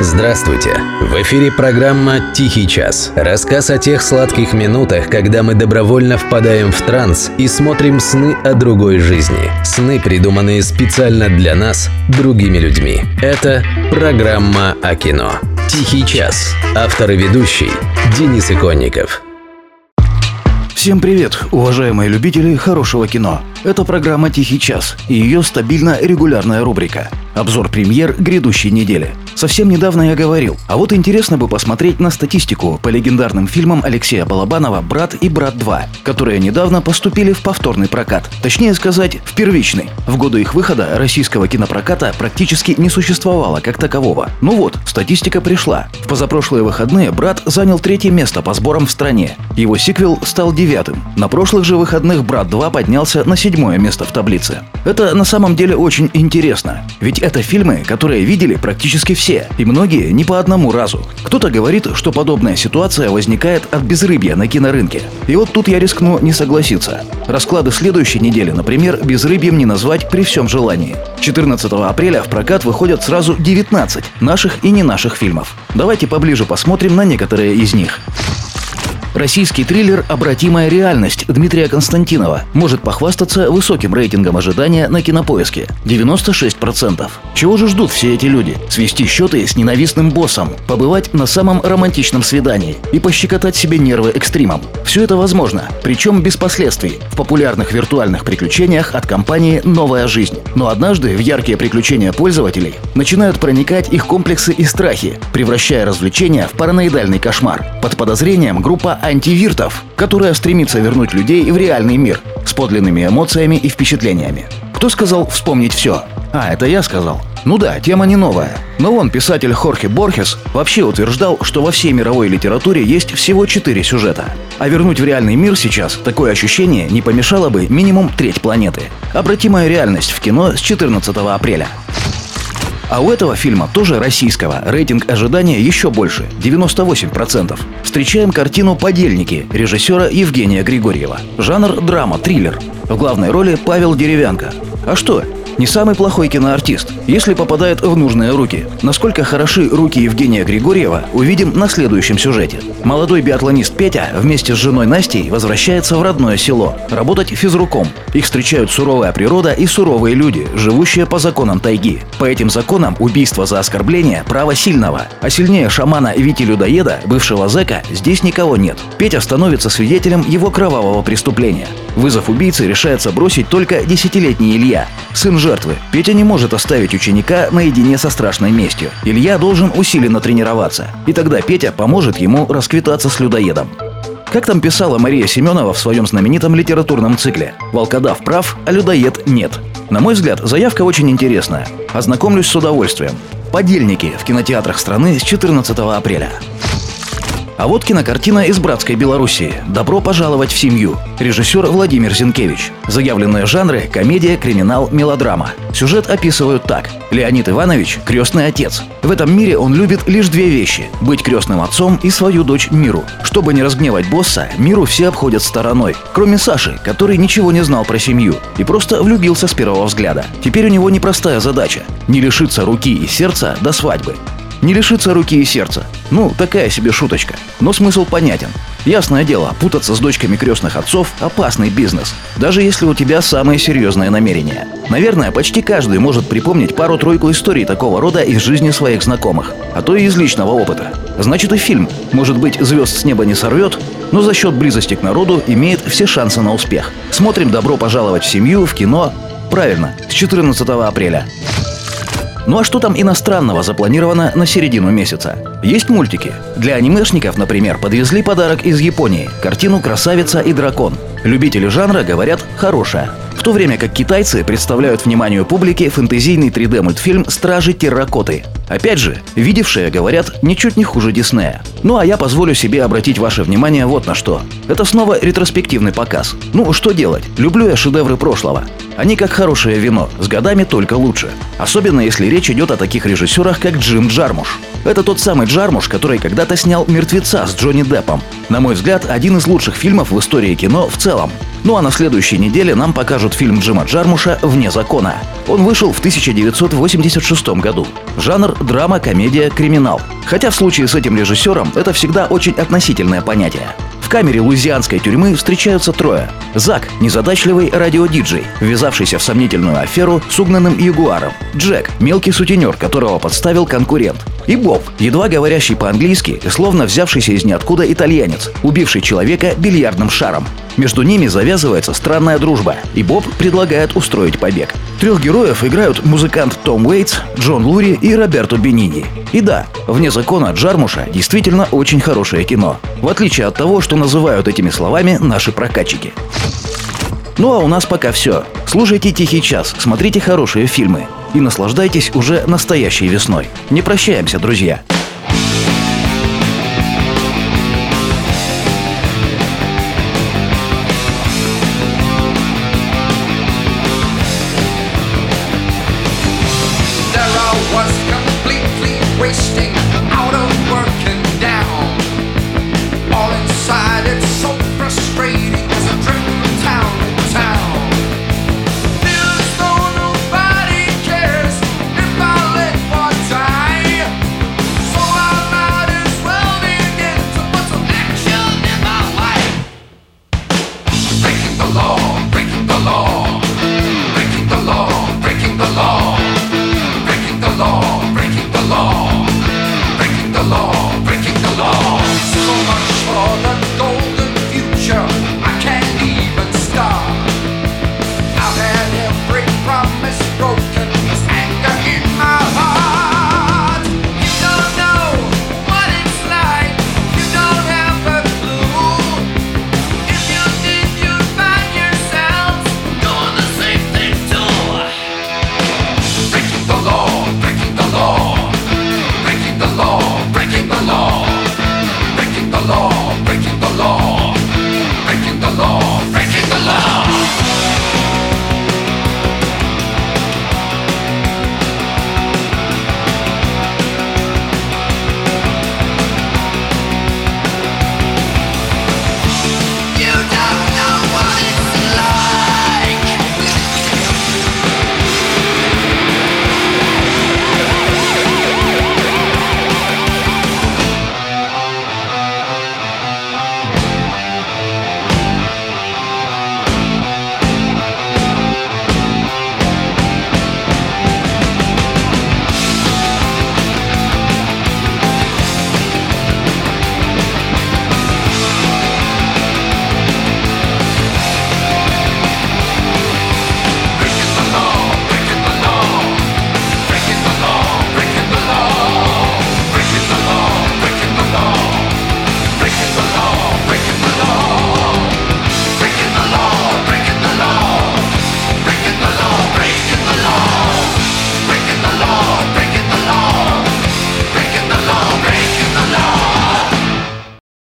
Здравствуйте! В эфире программа «Тихий час». Рассказ о тех сладких минутах, когда мы добровольно впадаем в транс и смотрим сны о другой жизни. Сны, придуманные специально для нас, другими людьми. Это программа о кино. «Тихий час». Автор и ведущий Денис Иконников. Всем привет, уважаемые любители хорошего кино. Это программа «Тихий час» и ее стабильно регулярная рубрика. Обзор премьер грядущей недели. Совсем недавно я говорил, а вот интересно бы посмотреть на статистику по легендарным фильмам Алексея Балабанова «Брат» и «Брат 2», которые недавно поступили в повторный прокат. Точнее сказать, в первичный. В годы их выхода российского кинопроката практически не существовало как такового. Ну вот, статистика пришла. В позапрошлые выходные «Брат» занял третье место по сборам в стране. Его сиквел стал девятым. На прошлых же выходных «Брат 2» поднялся на седьмое место в таблице. Это на самом деле очень интересно. Ведь это фильмы, которые видели практически все, и многие не по одному разу. Кто-то говорит, что подобная ситуация возникает от безрыбья на кинорынке. И вот тут я рискну не согласиться. Расклады следующей недели, например, безрыбьем не назвать при всем желании. 14 апреля в прокат выходят сразу 19 наших и не наших фильмов. Давайте поближе посмотрим на некоторые из них. Российский триллер «Обратимая реальность» Дмитрия Константинова может похвастаться высоким рейтингом ожидания на кинопоиске – 96%. Чего же ждут все эти люди? Свести счеты с ненавистным боссом, побывать на самом романтичном свидании и пощекотать себе нервы экстримом. Все это возможно, причем без последствий, в популярных виртуальных приключениях от компании «Новая жизнь». Но однажды в яркие приключения пользователей начинают проникать их комплексы и страхи, превращая развлечения в параноидальный кошмар. Под подозрением группа антивиртов, которая стремится вернуть людей в реальный мир с подлинными эмоциями и впечатлениями. Кто сказал вспомнить все? А, это я сказал. Ну да, тема не новая. Но вон писатель Хорхе Борхес вообще утверждал, что во всей мировой литературе есть всего четыре сюжета. А вернуть в реальный мир сейчас такое ощущение не помешало бы минимум треть планеты. Обратимая реальность в кино с 14 апреля. А у этого фильма, тоже российского, рейтинг ожидания еще больше – 98%. Встречаем картину «Подельники» режиссера Евгения Григорьева. Жанр – драма, триллер. В главной роли Павел Деревянко. А что, не самый плохой киноартист, если попадает в нужные руки. Насколько хороши руки Евгения Григорьева, увидим на следующем сюжете. Молодой биатлонист Петя вместе с женой Настей возвращается в родное село, работать физруком. Их встречают суровая природа и суровые люди, живущие по законам тайги. По этим законам убийство за оскорбление – право сильного, а сильнее шамана Вити Людоеда, бывшего зэка, здесь никого нет. Петя становится свидетелем его кровавого преступления. Вызов убийцы решается бросить только десятилетний Илья, сын жертвы. Петя не может оставить ученика наедине со страшной местью. Илья должен усиленно тренироваться. И тогда Петя поможет ему расквитаться с людоедом. Как там писала Мария Семенова в своем знаменитом литературном цикле «Волкодав прав, а людоед нет». На мой взгляд, заявка очень интересная. Ознакомлюсь с удовольствием. «Подельники» в кинотеатрах страны с 14 апреля. А вот кинокартина из братской Белоруссии «Добро пожаловать в семью». Режиссер Владимир Зинкевич. Заявленные жанры – комедия, криминал, мелодрама. Сюжет описывают так. Леонид Иванович – крестный отец. В этом мире он любит лишь две вещи – быть крестным отцом и свою дочь Миру. Чтобы не разгневать босса, Миру все обходят стороной. Кроме Саши, который ничего не знал про семью и просто влюбился с первого взгляда. Теперь у него непростая задача – не лишиться руки и сердца до свадьбы. Не лишиться руки и сердца. Ну, такая себе шуточка. Но смысл понятен. Ясное дело, путаться с дочками крестных отцов – опасный бизнес, даже если у тебя самые серьезные намерения. Наверное, почти каждый может припомнить пару-тройку историй такого рода из жизни своих знакомых, а то и из личного опыта. Значит и фильм, может быть, звезд с неба не сорвет, но за счет близости к народу имеет все шансы на успех. Смотрим «Добро пожаловать в семью» в кино, правильно, с 14 апреля. Ну а что там иностранного запланировано на середину месяца? Есть мультики. Для анимешников, например, подвезли подарок из Японии – картину «Красавица и дракон». Любители жанра говорят «хорошая». То время как китайцы представляют вниманию публики фэнтезийный 3D-мультфильм «Стражи терракоты». Опять же, видевшие говорят ничуть не хуже Диснея. Ну а я позволю себе обратить ваше внимание вот на что. Это снова ретроспективный показ. Ну, что делать? Люблю я шедевры прошлого. Они как хорошее вино, с годами только лучше. Особенно если речь идет о таких режиссерах, как Джим Джармуш. Это тот самый Джармуш, который когда-то снял «Мертвеца» с Джонни Деппом. На мой взгляд, один из лучших фильмов в истории кино в целом. Ну а на следующей неделе нам покажут фильм Джима Джармуша «Вне закона». Он вышел в 1986 году. Жанр – драма, комедия, криминал. Хотя в случае с этим режиссером это всегда очень относительное понятие. В камере луизианской тюрьмы встречаются трое. Зак – незадачливый радиодиджей, ввязавшийся в сомнительную аферу с угнанным ягуаром. Джек – мелкий сутенер, которого подставил конкурент. И Боб – едва говорящий по-английски, словно взявшийся из ниоткуда итальянец, убивший человека бильярдным шаром. Между ними завязывается странная дружба, и Боб предлагает устроить побег. Трех героев играют музыкант Том Уэйтс, Джон Лури и Роберто Бенини. И да, вне закона Джармуша действительно очень хорошее кино. В отличие от того, что называют этими словами наши прокатчики. Ну а у нас пока все. Слушайте «Тихий час», смотрите хорошие фильмы и наслаждайтесь уже настоящей весной. Не прощаемся, друзья.